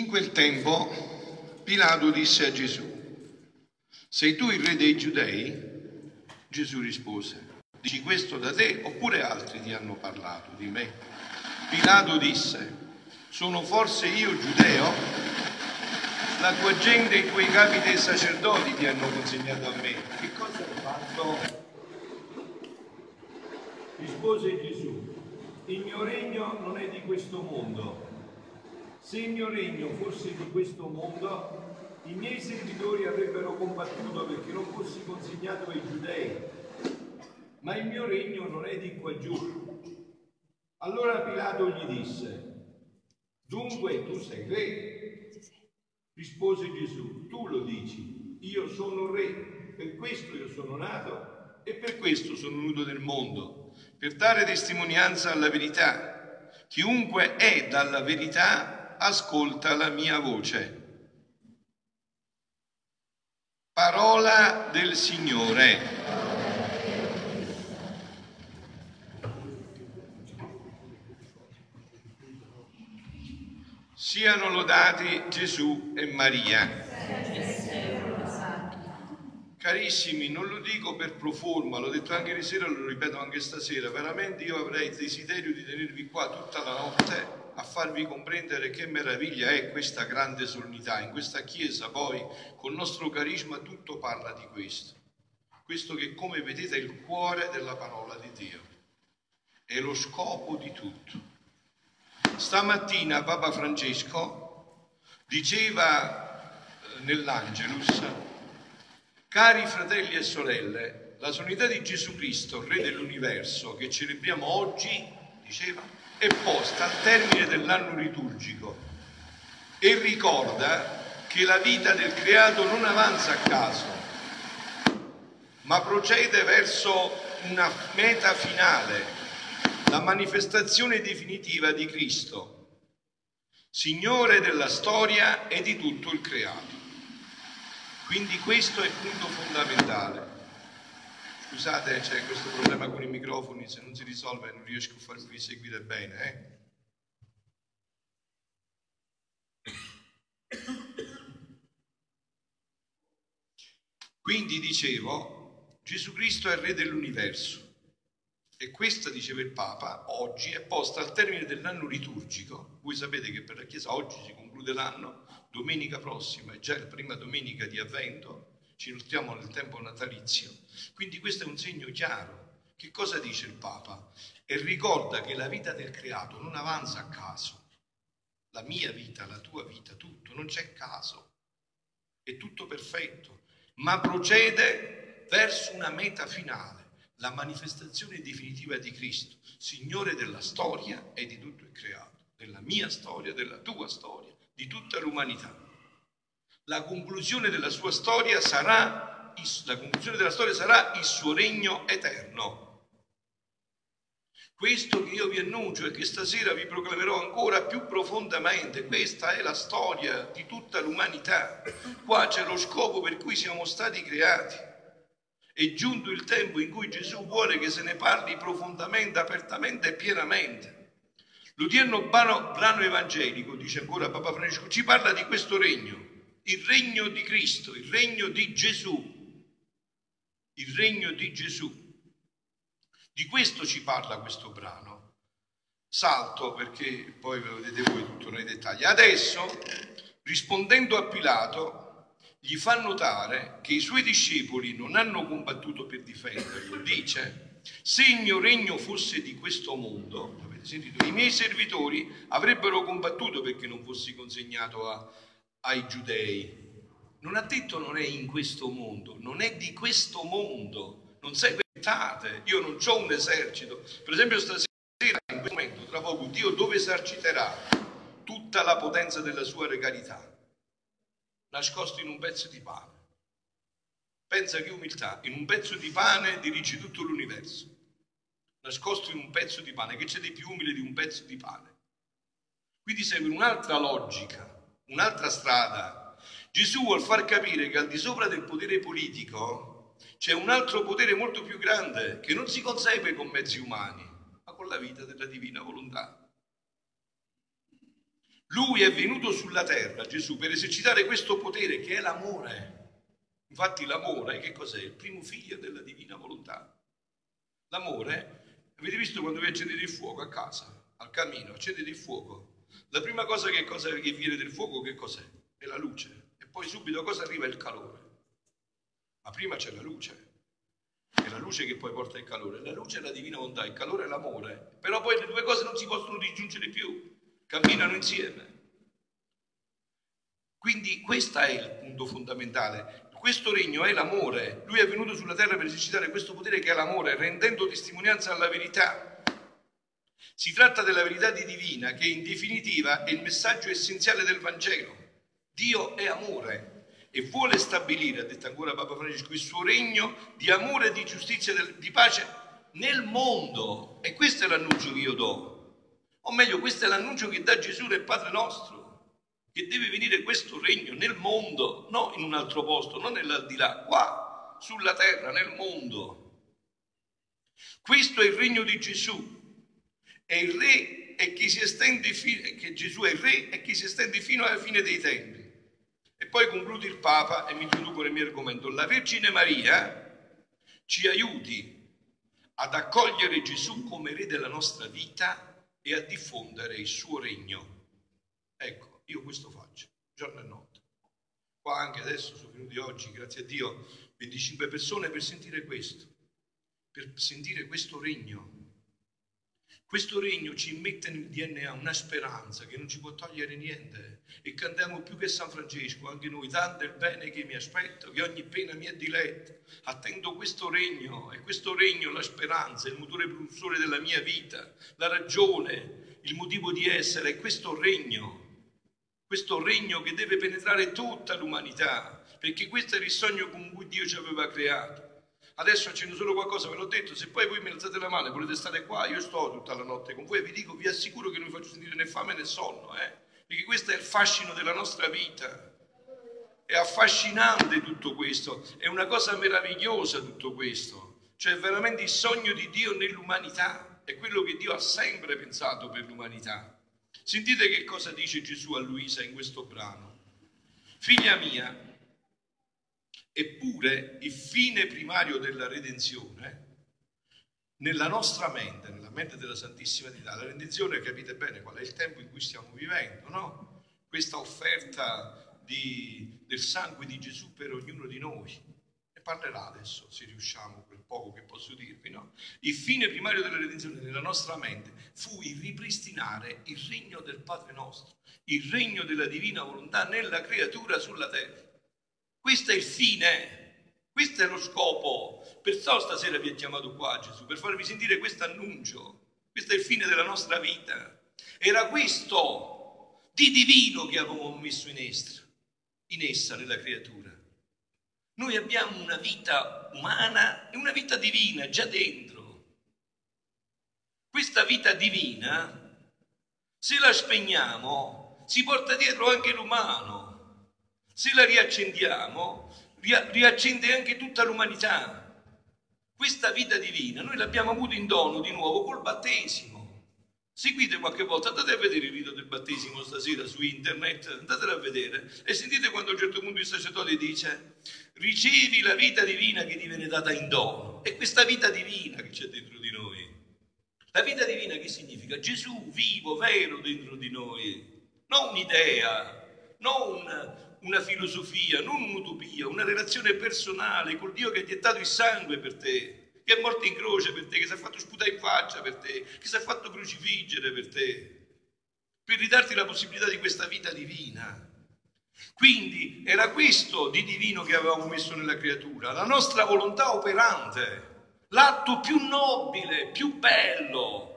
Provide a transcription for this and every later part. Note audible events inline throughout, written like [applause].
In quel tempo Pilato disse a Gesù, sei tu il re dei giudei? Gesù rispose, dici questo da te oppure altri ti hanno parlato di me? Pilato disse, sono forse io giudeo? La tua gente, i tuoi capi dei sacerdoti ti hanno consegnato a me. Che cosa hai fatto? Rispose Gesù, il mio regno non è di questo mondo. Se il mio regno fosse di questo mondo, i miei servitori avrebbero combattuto perché non fossi consegnato ai giudei, ma il mio regno non è di qua giù. Allora Pilato gli disse, dunque tu sei re? Rispose Gesù, tu lo dici, io sono re, per questo io sono nato e per questo sono venuto nel mondo, per dare testimonianza alla verità. Chiunque è dalla verità ascolta la mia voce. Parola del Signore. Siano lodati Gesù e Maria. Carissimi, non lo dico per proforma, l'ho detto anche ieri sera, lo ripeto anche stasera, veramente io avrei desiderio di tenervi qua tutta la notte a farvi comprendere che meraviglia è questa grande solennità. In questa Chiesa poi, col nostro carisma, tutto parla di questo. Questo che, come vedete, è il cuore della parola di Dio. È lo scopo di tutto. Stamattina Papa Francesco diceva eh, nell'Angelus, cari fratelli e sorelle, la solennità di Gesù Cristo, Re dell'universo, che celebriamo oggi, diceva, è posta al termine dell'anno liturgico e ricorda che la vita del creato non avanza a caso, ma procede verso una meta finale, la manifestazione definitiva di Cristo, Signore della storia e di tutto il creato. Quindi questo è il punto fondamentale. Scusate, c'è questo problema con i microfoni, se non si risolve non riesco a farvi seguire bene. Eh? Quindi dicevo, Gesù Cristo è il Re dell'universo e questa, diceva il Papa, oggi è posta al termine dell'anno liturgico. Voi sapete che per la Chiesa oggi si conclude l'anno, domenica prossima è già la prima domenica di avvento, ci nutriamo nel tempo natalizio. Quindi questo è un segno chiaro. Che cosa dice il Papa? E ricorda che la vita del creato non avanza a caso. La mia vita, la tua vita, tutto, non c'è caso. È tutto perfetto, ma procede verso una meta finale, la manifestazione definitiva di Cristo, Signore della storia e di tutto il creato, della mia storia, della tua storia, di tutta l'umanità la conclusione della sua storia sarà, la conclusione della storia sarà il suo regno eterno. Questo che io vi annuncio e che stasera vi proclamerò ancora più profondamente, questa è la storia di tutta l'umanità. Qua c'è lo scopo per cui siamo stati creati. È giunto il tempo in cui Gesù vuole che se ne parli profondamente, apertamente e pienamente. L'odierno brano, evangelico, dice ancora Papa Francesco, ci parla di questo regno il regno di Cristo, il regno di Gesù, il regno di Gesù. Di questo ci parla questo brano. Salto perché poi lo vedete voi tutto nei dettagli. Adesso, rispondendo a Pilato, gli fa notare che i suoi discepoli non hanno combattuto per difenderlo. Dice, se il mio regno fosse di questo mondo, avete sentito, i miei servitori avrebbero combattuto perché non fossi consegnato a, ai giudei. Non ha detto non è in questo mondo, non è di questo mondo, non seguitate, io non ho un esercito. Per esempio stasera, in questo momento, tra poco, Dio dove eserciterà tutta la potenza della sua regalità? Nascosto in un pezzo di pane. Pensa che umiltà, in un pezzo di pane dirigi tutto l'universo. Nascosto in un pezzo di pane, che c'è di più umile di un pezzo di pane? Quindi segue un'altra logica un'altra strada. Gesù vuol far capire che al di sopra del potere politico c'è un altro potere molto più grande che non si consegue con mezzi umani, ma con la vita della divina volontà. Lui è venuto sulla terra, Gesù, per esercitare questo potere che è l'amore. Infatti l'amore che cos'è? Il primo figlio della divina volontà. L'amore, avete visto quando vi accendete il fuoco a casa, al camino, accendete il fuoco. La prima cosa che, cosa che viene del fuoco che cos'è? È la luce. E poi subito cosa arriva? Il calore. Ma prima c'è la luce. È la luce che poi porta il calore. La luce è la divina volontà, il calore è l'amore. Però poi le due cose non si possono disgiungere più camminano insieme. Quindi questo è il punto fondamentale. Questo regno è l'amore. Lui è venuto sulla terra per esercitare questo potere che è l'amore, rendendo testimonianza alla verità. Si tratta della verità di divina che in definitiva è il messaggio essenziale del Vangelo. Dio è amore e vuole stabilire, ha detto ancora Papa Francesco, il suo regno di amore di giustizia, di pace nel mondo. E questo è l'annuncio che io do. O meglio, questo è l'annuncio che dà Gesù nel Padre nostro, che deve venire questo regno nel mondo, non in un altro posto, non nell'aldilà, qua, sulla terra, nel mondo. Questo è il regno di Gesù. È il re e chi si estende fino, che Gesù è il re e chi si estende fino alla fine dei tempi. E poi conclude il Papa e mi introduco nel mio argomento. La Vergine Maria ci aiuti ad accogliere Gesù come re della nostra vita e a diffondere il suo regno. Ecco, io questo faccio, giorno e notte. Qua anche adesso sono venuti oggi, grazie a Dio, 25 persone per sentire questo, per sentire questo regno. Questo regno ci mette nel DNA una speranza che non ci può togliere niente e cantiamo più che San Francesco, anche noi, tanto il bene che mi aspetto, che ogni pena mi è diletta. Attendo questo regno e questo regno, la speranza, il motore propulsore della mia vita, la ragione, il motivo di essere, è questo regno, questo regno che deve penetrare tutta l'umanità, perché questo era il sogno con cui Dio ci aveva creato. Adesso accendo solo qualcosa, ve l'ho detto, se poi voi mi alzate la mano e volete stare qua, io sto tutta la notte con voi e vi dico, vi assicuro che non vi faccio sentire né fame né sonno, eh? perché questo è il fascino della nostra vita. È affascinante tutto questo, è una cosa meravigliosa tutto questo, cioè veramente il sogno di Dio nell'umanità, è quello che Dio ha sempre pensato per l'umanità. Sentite che cosa dice Gesù a Luisa in questo brano. Figlia mia, Eppure il fine primario della redenzione nella nostra mente, nella mente della Santissima Trinità, la redenzione capite bene qual è il tempo in cui stiamo vivendo, no? Questa offerta di, del sangue di Gesù per ognuno di noi. Ne parlerà adesso, se riusciamo, quel poco che posso dirvi, no? Il fine primario della redenzione nella nostra mente fu il ripristinare il regno del Padre nostro, il regno della divina volontà nella creatura sulla terra. Questo è il fine, questo è lo scopo. Perciò stasera vi ha chiamato qua Gesù, per farvi sentire questo annuncio. Questo è il fine della nostra vita. Era questo di divino che avevamo messo in essa, in essa, nella creatura. Noi abbiamo una vita umana e una vita divina già dentro. Questa vita divina, se la spegniamo, si porta dietro anche l'umano. Se la riaccendiamo, riaccende anche tutta l'umanità. Questa vita divina noi l'abbiamo avuto in dono di nuovo col battesimo. Seguite qualche volta, andate a vedere il rito del battesimo stasera su internet, andatelo a vedere e sentite quando a un certo punto il sacerdote dice ricevi la vita divina che ti viene data in dono. È questa vita divina che c'è dentro di noi. La vita divina che significa? Gesù vivo, vero dentro di noi, non un'idea, non una filosofia, non un'utopia, una relazione personale col Dio che ha gettato il sangue per te, che è morto in croce per te, che si è fatto sputare in faccia per te, che si è fatto crocifiggere per te, per ridarti la possibilità di questa vita divina. Quindi era questo di divino che avevamo messo nella creatura, la nostra volontà operante, l'atto più nobile, più bello,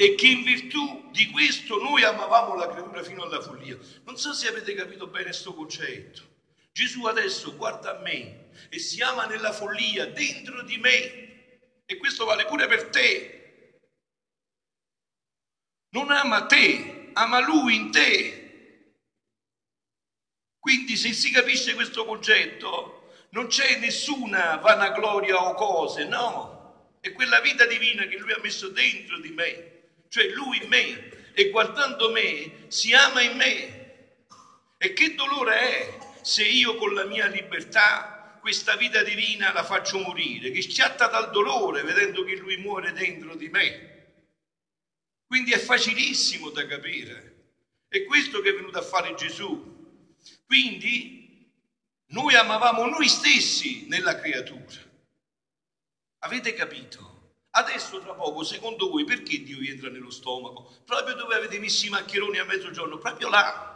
e che in virtù di questo noi amavamo la creatura fino alla follia. Non so se avete capito bene questo concetto. Gesù adesso guarda a me e si ama nella follia dentro di me e questo vale pure per te. Non ama te, ama lui in te. Quindi se si capisce questo concetto non c'è nessuna vanagloria o cose, no. È quella vita divina che lui ha messo dentro di me cioè lui in me, e guardando me si ama in me. E che dolore è se io con la mia libertà questa vita divina la faccio morire, che schiatta dal dolore vedendo che lui muore dentro di me. Quindi è facilissimo da capire. È questo che è venuto a fare Gesù. Quindi noi amavamo noi stessi nella creatura. Avete capito? Adesso tra poco, secondo voi, perché Dio vi entra nello stomaco? Proprio dove avete messo i maccheroni a mezzogiorno, proprio là.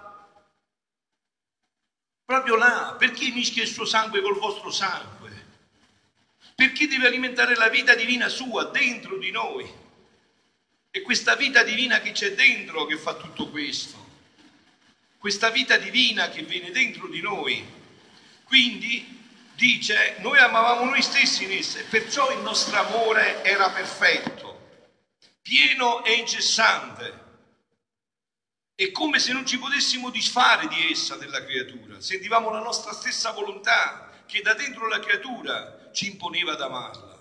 Proprio là, perché mischia il suo sangue col vostro sangue? Perché deve alimentare la vita divina sua dentro di noi? È questa vita divina che c'è dentro che fa tutto questo. Questa vita divina che viene dentro di noi. Quindi dice, noi amavamo noi stessi in esse, perciò il nostro amore era perfetto, pieno e incessante. È come se non ci potessimo disfare di essa, della creatura. Sentivamo la nostra stessa volontà che da dentro la creatura ci imponeva ad amarla.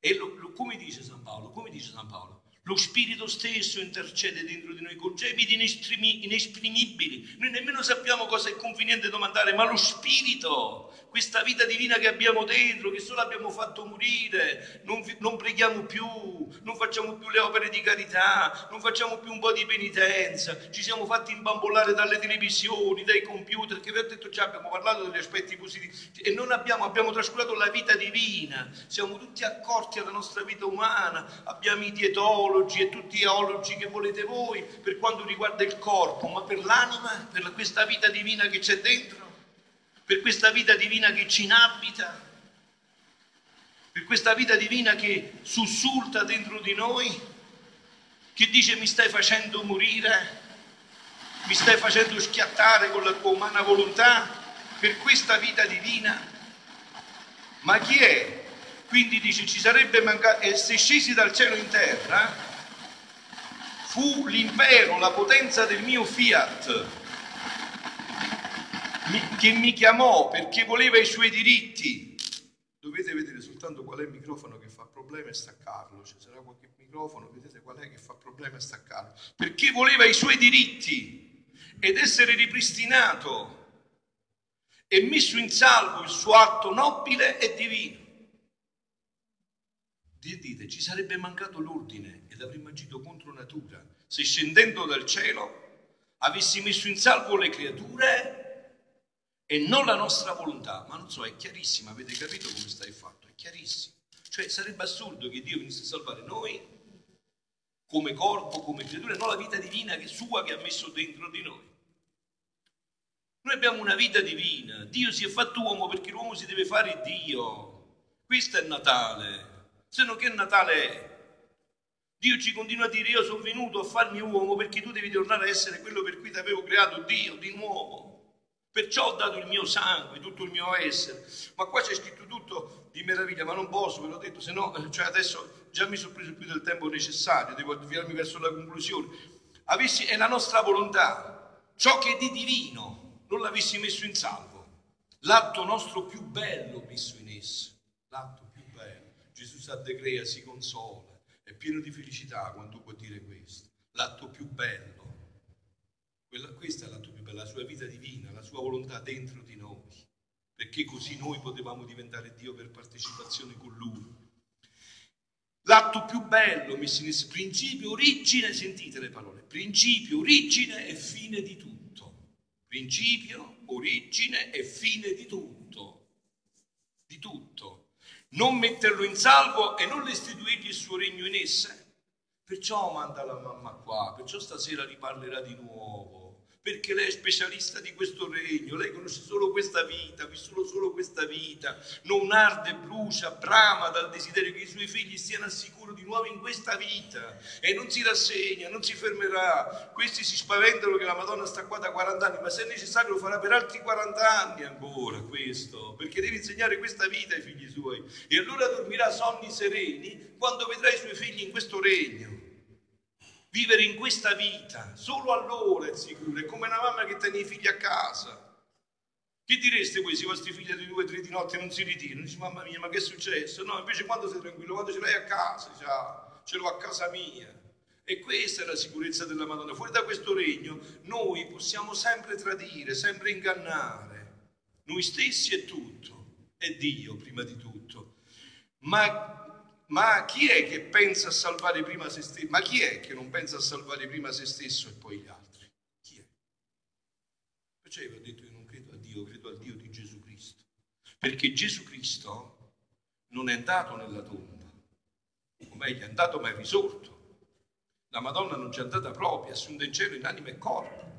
E lo, lo, come dice San Paolo? Come dice San Paolo? Lo Spirito stesso intercede dentro di noi con gemiti inesprimibili. Noi nemmeno sappiamo cosa è conveniente domandare, ma lo Spirito questa vita divina che abbiamo dentro, che solo abbiamo fatto morire, non, non, preghiamo più, non facciamo più le opere di carità, non facciamo più un po' di penitenza, ci siamo fatti imbambolare dalle televisioni, dai computer, che vi ho detto già, abbiamo parlato degli aspetti positivi e non abbiamo, abbiamo trascurato la vita divina, siamo tutti accorti alla nostra vita umana, abbiamo i dietologi e tutti gli eologi che volete voi per quanto riguarda il corpo, ma per l'anima, per questa vita divina che c'è dentro per questa vita divina che ci inabita, per questa vita divina che sussulta dentro di noi, che dice mi stai facendo morire, mi stai facendo schiattare con la tua umana volontà, per questa vita divina. Ma chi è? Quindi dice ci sarebbe mancato, e se scesi dal cielo in terra, fu l'impero, la potenza del mio fiat, che mi chiamò perché voleva i suoi diritti. Dovete vedere soltanto qual è il microfono che fa problema e staccarlo. Ci sarà qualche microfono, vedete qual è che fa problema e staccarlo. Perché voleva i suoi diritti ed essere ripristinato e messo in salvo il suo atto nobile e divino. Dite, ci sarebbe mancato l'ordine ed avremmo agito contro natura se scendendo dal cielo avessi messo in salvo le creature e non la nostra volontà. Ma non so, è chiarissimo, avete capito come sta il fatto? È chiarissimo. Cioè sarebbe assurdo che Dio venisse a salvare noi come corpo, come creatura, non la vita divina che sua che ha messo dentro di noi. Noi abbiamo una vita divina, Dio si è fatto uomo perché l'uomo si deve fare Dio. Questo è Natale, se no che Natale è? Dio ci continua a dire io sono venuto a farmi uomo perché tu devi tornare a essere quello per cui ti avevo creato Dio di nuovo. Perciò ho dato il mio sangue, tutto il mio essere. Ma qua c'è scritto tutto di meraviglia, ma non posso, ve l'ho detto, se no, cioè adesso già mi sono preso più del tempo necessario, devo avviarmi verso la conclusione. Avessi, è la nostra volontà, ciò che è di divino, non l'avessi messo in salvo. L'atto nostro più bello messo in esso, l'atto più bello. Gesù sa decrea, si consola, è pieno di felicità quando può dire questo. L'atto più bello quella, questa è la, tua, la sua vita divina, la sua volontà dentro di noi, perché così noi potevamo diventare Dio per partecipazione con Lui. L'atto più bello messo in principio, origine, sentite le parole, principio, origine e fine di tutto. Principio, origine e fine di tutto. Di tutto. Non metterlo in salvo e non restituirgli il suo regno in esse. Perciò manda la mamma qua, perciò stasera riparlerà di nuovo perché lei è specialista di questo regno, lei conosce solo questa vita, ha vissuto solo questa vita, non arde, brucia, brama dal desiderio che i suoi figli stiano al sicuro di nuovo in questa vita e non si rassegna, non si fermerà. Questi si spaventano che la Madonna sta qua da 40 anni, ma se è necessario lo farà per altri 40 anni ancora questo, perché deve insegnare questa vita ai figli suoi e allora dormirà sonni sereni quando vedrà i suoi figli in questo regno vivere in questa vita, solo allora è sicuro, è come una mamma che tiene i figli a casa. Che direste voi se i vostri figli alle due o tre di notte non si ritirano? Dici, mamma mia, ma che è successo? No, invece quando sei tranquillo, quando ce l'hai a casa, dici, ah, ce l'ho a casa mia. E questa è la sicurezza della Madonna. Fuori da questo regno noi possiamo sempre tradire, sempre ingannare, noi stessi e tutto, e Dio prima di tutto. Ma, ma chi è che pensa a salvare prima se stesso? Ma chi è che non pensa a salvare prima se stesso e poi gli altri? Chi è? Perciò io ho detto io non credo a Dio, credo al Dio di Gesù Cristo. Perché Gesù Cristo non è andato nella tomba, o meglio è andato ma è risorto la Madonna non c'è andata proprio, assunta in cielo in anima e corpo.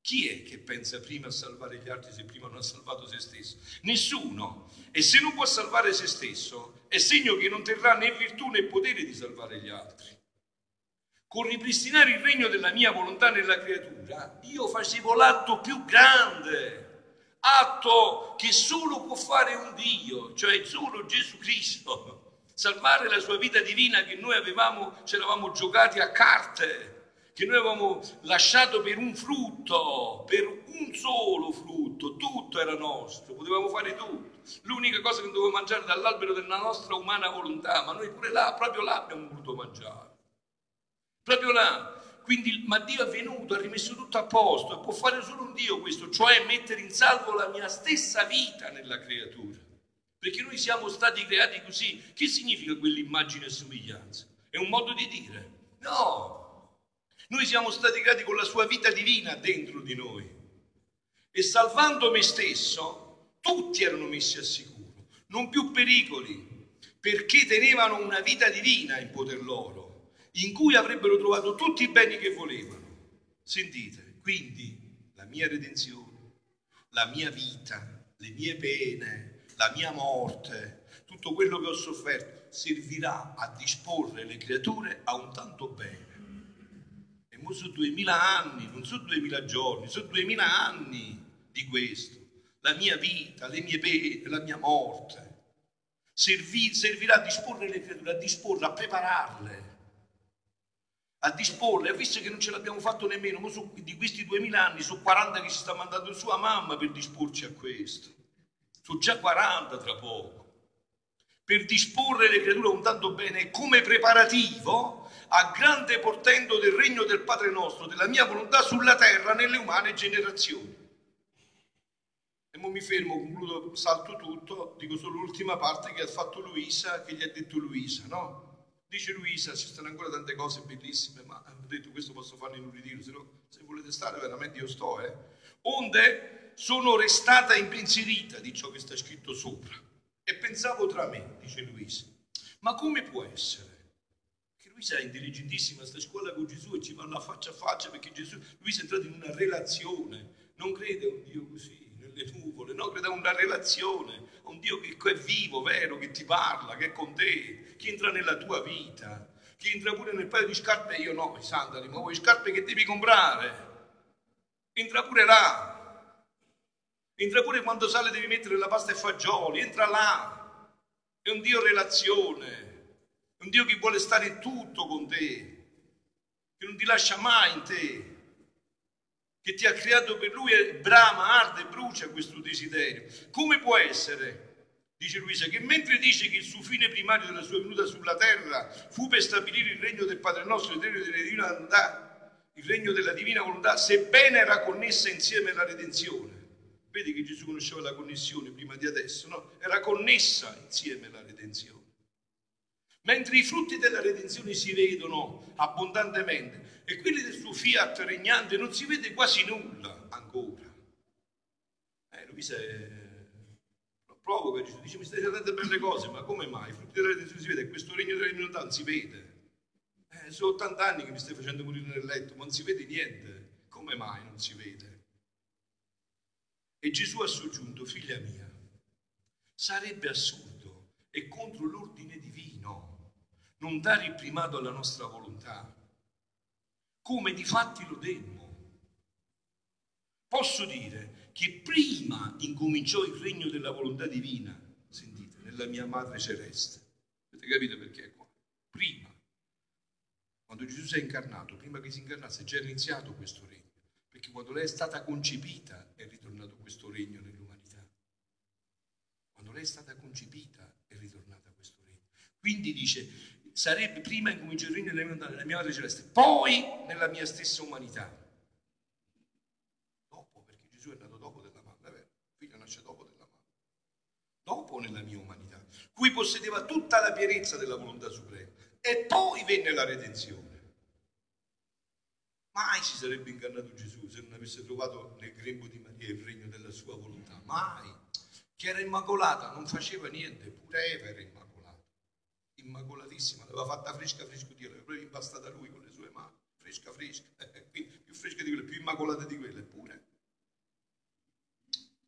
Chi è che pensa prima a salvare gli altri se prima non ha salvato se stesso? Nessuno. E se non può salvare se stesso, è segno che non terrà né virtù né potere di salvare gli altri. Con ripristinare il regno della mia volontà nella creatura, io facevo l'atto più grande, atto che solo può fare un Dio, cioè solo Gesù Cristo salvare la sua vita divina che noi avevamo, ci eravamo giocati a carte, che noi avevamo lasciato per un frutto, per un solo frutto, tutto era nostro, potevamo fare tutto. L'unica cosa che dovevamo mangiare dall'albero della nostra umana volontà, ma noi pure là, proprio là abbiamo voluto mangiare. Proprio là. Quindi, ma Dio è venuto, ha rimesso tutto a posto e può fare solo un Dio questo, cioè mettere in salvo la mia stessa vita nella creatura. Perché noi siamo stati creati così. Che significa quell'immagine e somiglianza? È un modo di dire? No. Noi siamo stati creati con la sua vita divina dentro di noi. E salvando me stesso, tutti erano messi a sicuro. Non più pericoli, perché tenevano una vita divina in poter loro, in cui avrebbero trovato tutti i beni che volevano. Sentite, quindi la mia redenzione, la mia vita, le mie pene, la mia morte, tutto quello che ho sofferto, servirà a disporre le creature a un tanto bene. E mo sono duemila anni, non sono duemila giorni, sono duemila anni di questo. La mia vita, le mie pene, la mia morte. Servi, servirà a disporre le creature, a disporre, a prepararle a disporle, visto che non ce l'abbiamo fatto nemmeno, ma su, di questi duemila anni, su 40 che ci sta mandando sua mamma per disporci a questo sono già 40 tra poco, per disporre le creature un tanto bene come preparativo a grande portento del regno del Padre nostro, della mia volontà sulla terra nelle umane generazioni. E ora mi fermo, concludo, salto tutto, dico solo l'ultima parte che ha fatto Luisa, che gli ha detto Luisa, no? Dice Luisa, ci stanno ancora tante cose bellissime, ma ho detto questo posso farlo in un ritiro, se, no, se volete stare veramente io sto, eh. Onde sono restata impensierita di ciò che sta scritto sopra e pensavo tra me, dice Luisa, ma come può essere? Che Luisa è intelligentissima, sta a scuola con Gesù e ci vanno a faccia a faccia perché Gesù, Luisa è entrato in una relazione, non crede a un Dio così, nelle nuvole, no, crede a una relazione, a un Dio che è vivo, vero, che ti parla, che è con te, che entra nella tua vita, che entra pure nel paio di scarpe, io no, i sandali, ma vuoi scarpe che devi comprare, entra pure là, Entra pure quando sale devi mettere la pasta e fagioli, entra là. È un Dio relazione, è un Dio che vuole stare tutto con te, che non ti lascia mai in te, che ti ha creato per lui e brama, arde, brucia questo desiderio. Come può essere? Dice Luisa, che mentre dice che il suo fine primario della sua venuta sulla terra fu per stabilire il regno del Padre nostro, il regno della divina volontà, il regno della divina volontà, sebbene era connessa insieme alla redenzione. Vedi che Gesù conosceva la connessione prima di adesso, no? Era connessa insieme alla redenzione. Mentre i frutti della redenzione si vedono abbondantemente e quelli del suo fiat regnante non si vede quasi nulla ancora. Eh, Luisa è... provoca, Gesù dice mi stai dicendo belle cose, ma come mai? I frutti della redenzione si vede questo regno della divinità non si vede. Eh, sono 80 anni che mi stai facendo morire nel letto, ma non si vede niente. Come mai non si vede? E Gesù ha soggiunto, figlia mia, sarebbe assurdo e contro l'ordine divino non dare il primato alla nostra volontà, come di fatti lo demmo. Posso dire che prima incominciò il regno della volontà divina, sentite, nella mia madre celeste. Avete capito perché è qua? Prima, quando Gesù si è incarnato, prima che si incarnasse, già iniziato questo regno perché quando lei è stata concepita è ritornato questo regno nell'umanità. Quando lei è stata concepita è ritornato questo regno. Quindi dice, sarebbe prima incomincio il regno nella mia madre celeste, poi nella mia stessa umanità. Dopo, perché Gesù è nato dopo della è vero? Il figlio nasce dopo della mamma. Dopo nella mia umanità, cui possedeva tutta la pienezza della volontà suprema. E poi venne la redenzione. Mai si sarebbe incarnato Gesù se non avesse trovato nel grembo di Maria il regno della sua volontà. Mai. Che era immacolata, non faceva niente, pure Eva era immacolata immacolatissima, l'aveva fatta fresca fresca Dio, l'aveva proprio impastata lui con le sue mani, fresca fresca, [laughs] quindi più fresca di quelle, più immacolata di quelle, eppure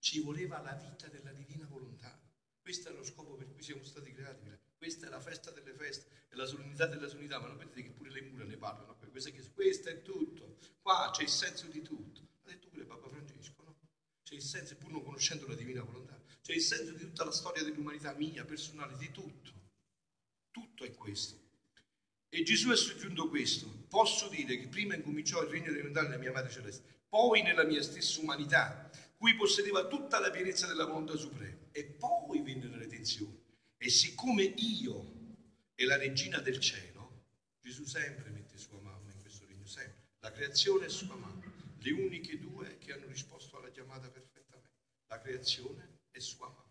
ci voleva la vita della divina volontà. Questo è lo scopo per cui siamo stati creati. Questa è la festa delle feste, è la solennità della solennità, ma non vedete che pure le mura ne parlano. Questo è tutto. Qua c'è il senso di tutto. Ha detto pure Papa Francesco, no? C'è il senso, pur non conoscendo la divina volontà, c'è il senso di tutta la storia dell'umanità mia, personale, di tutto. Tutto è questo. E Gesù ha soggiunto questo. Posso dire che prima incominciò il regno elementare nella mia Madre Celeste, poi nella mia stessa umanità, cui possedeva tutta la pienezza della volontà suprema, e poi venne la redenzione. E siccome io e la regina del cielo, Gesù sempre mette sua mamma in questo regno, sempre. La creazione e sua mamma, le uniche due che hanno risposto alla chiamata perfettamente. La creazione e sua mamma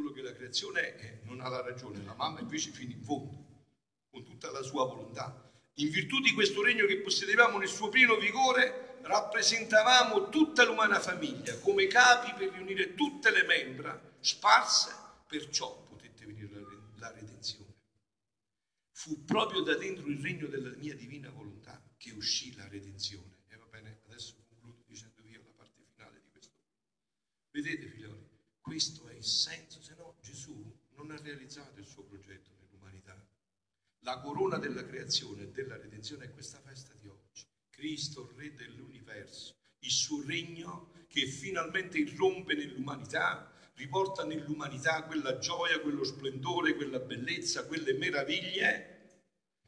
solo che la creazione non ha la ragione, la mamma invece fino in fondo, con tutta la sua volontà. In virtù di questo regno che possedevamo nel suo pieno vigore, rappresentavamo tutta l'umana famiglia come capi per riunire tutte le membra sparse, perciò potette venire la redenzione. Fu proprio da dentro il regno della mia divina volontà che uscì la redenzione. E va bene, adesso concludo dicendo io la parte finale di questo. Vedete, figlioli, questo è senso, se no Gesù non ha realizzato il suo progetto nell'umanità. La corona della creazione e della redenzione è questa festa di oggi. Cristo, Re dell'universo, il suo regno che finalmente irrompe nell'umanità, riporta nell'umanità quella gioia, quello splendore, quella bellezza, quelle meraviglie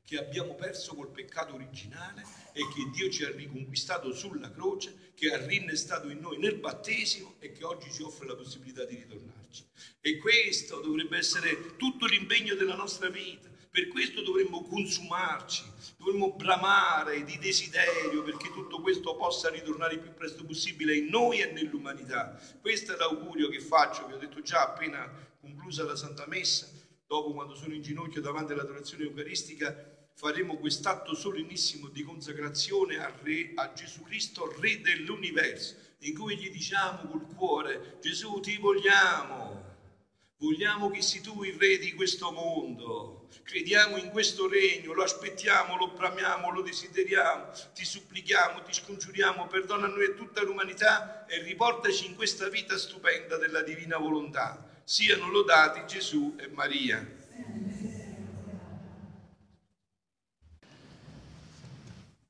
che abbiamo perso col peccato originale e che Dio ci ha riconquistato sulla croce, che ha rinnestato in noi nel battesimo e che oggi ci offre la possibilità di ritornarci. E questo dovrebbe essere tutto l'impegno della nostra vita. Per questo dovremmo consumarci, dovremmo bramare di desiderio perché tutto questo possa ritornare il più presto possibile in noi e nell'umanità. Questo è l'augurio che faccio, vi ho detto già appena conclusa la Santa Messa, dopo quando sono in ginocchio davanti all'adorazione eucaristica, faremo quest'atto solennissimo di consacrazione al Re, a Gesù Cristo, Re dell'universo, in cui gli diciamo col cuore, Gesù ti vogliamo, vogliamo che sei tu il Re di questo mondo, crediamo in questo regno, lo aspettiamo, lo bramiamo, lo desideriamo, ti supplichiamo, ti scongiuriamo, perdona a noi e tutta l'umanità e riportaci in questa vita stupenda della divina volontà. Siano lodati Gesù e Maria.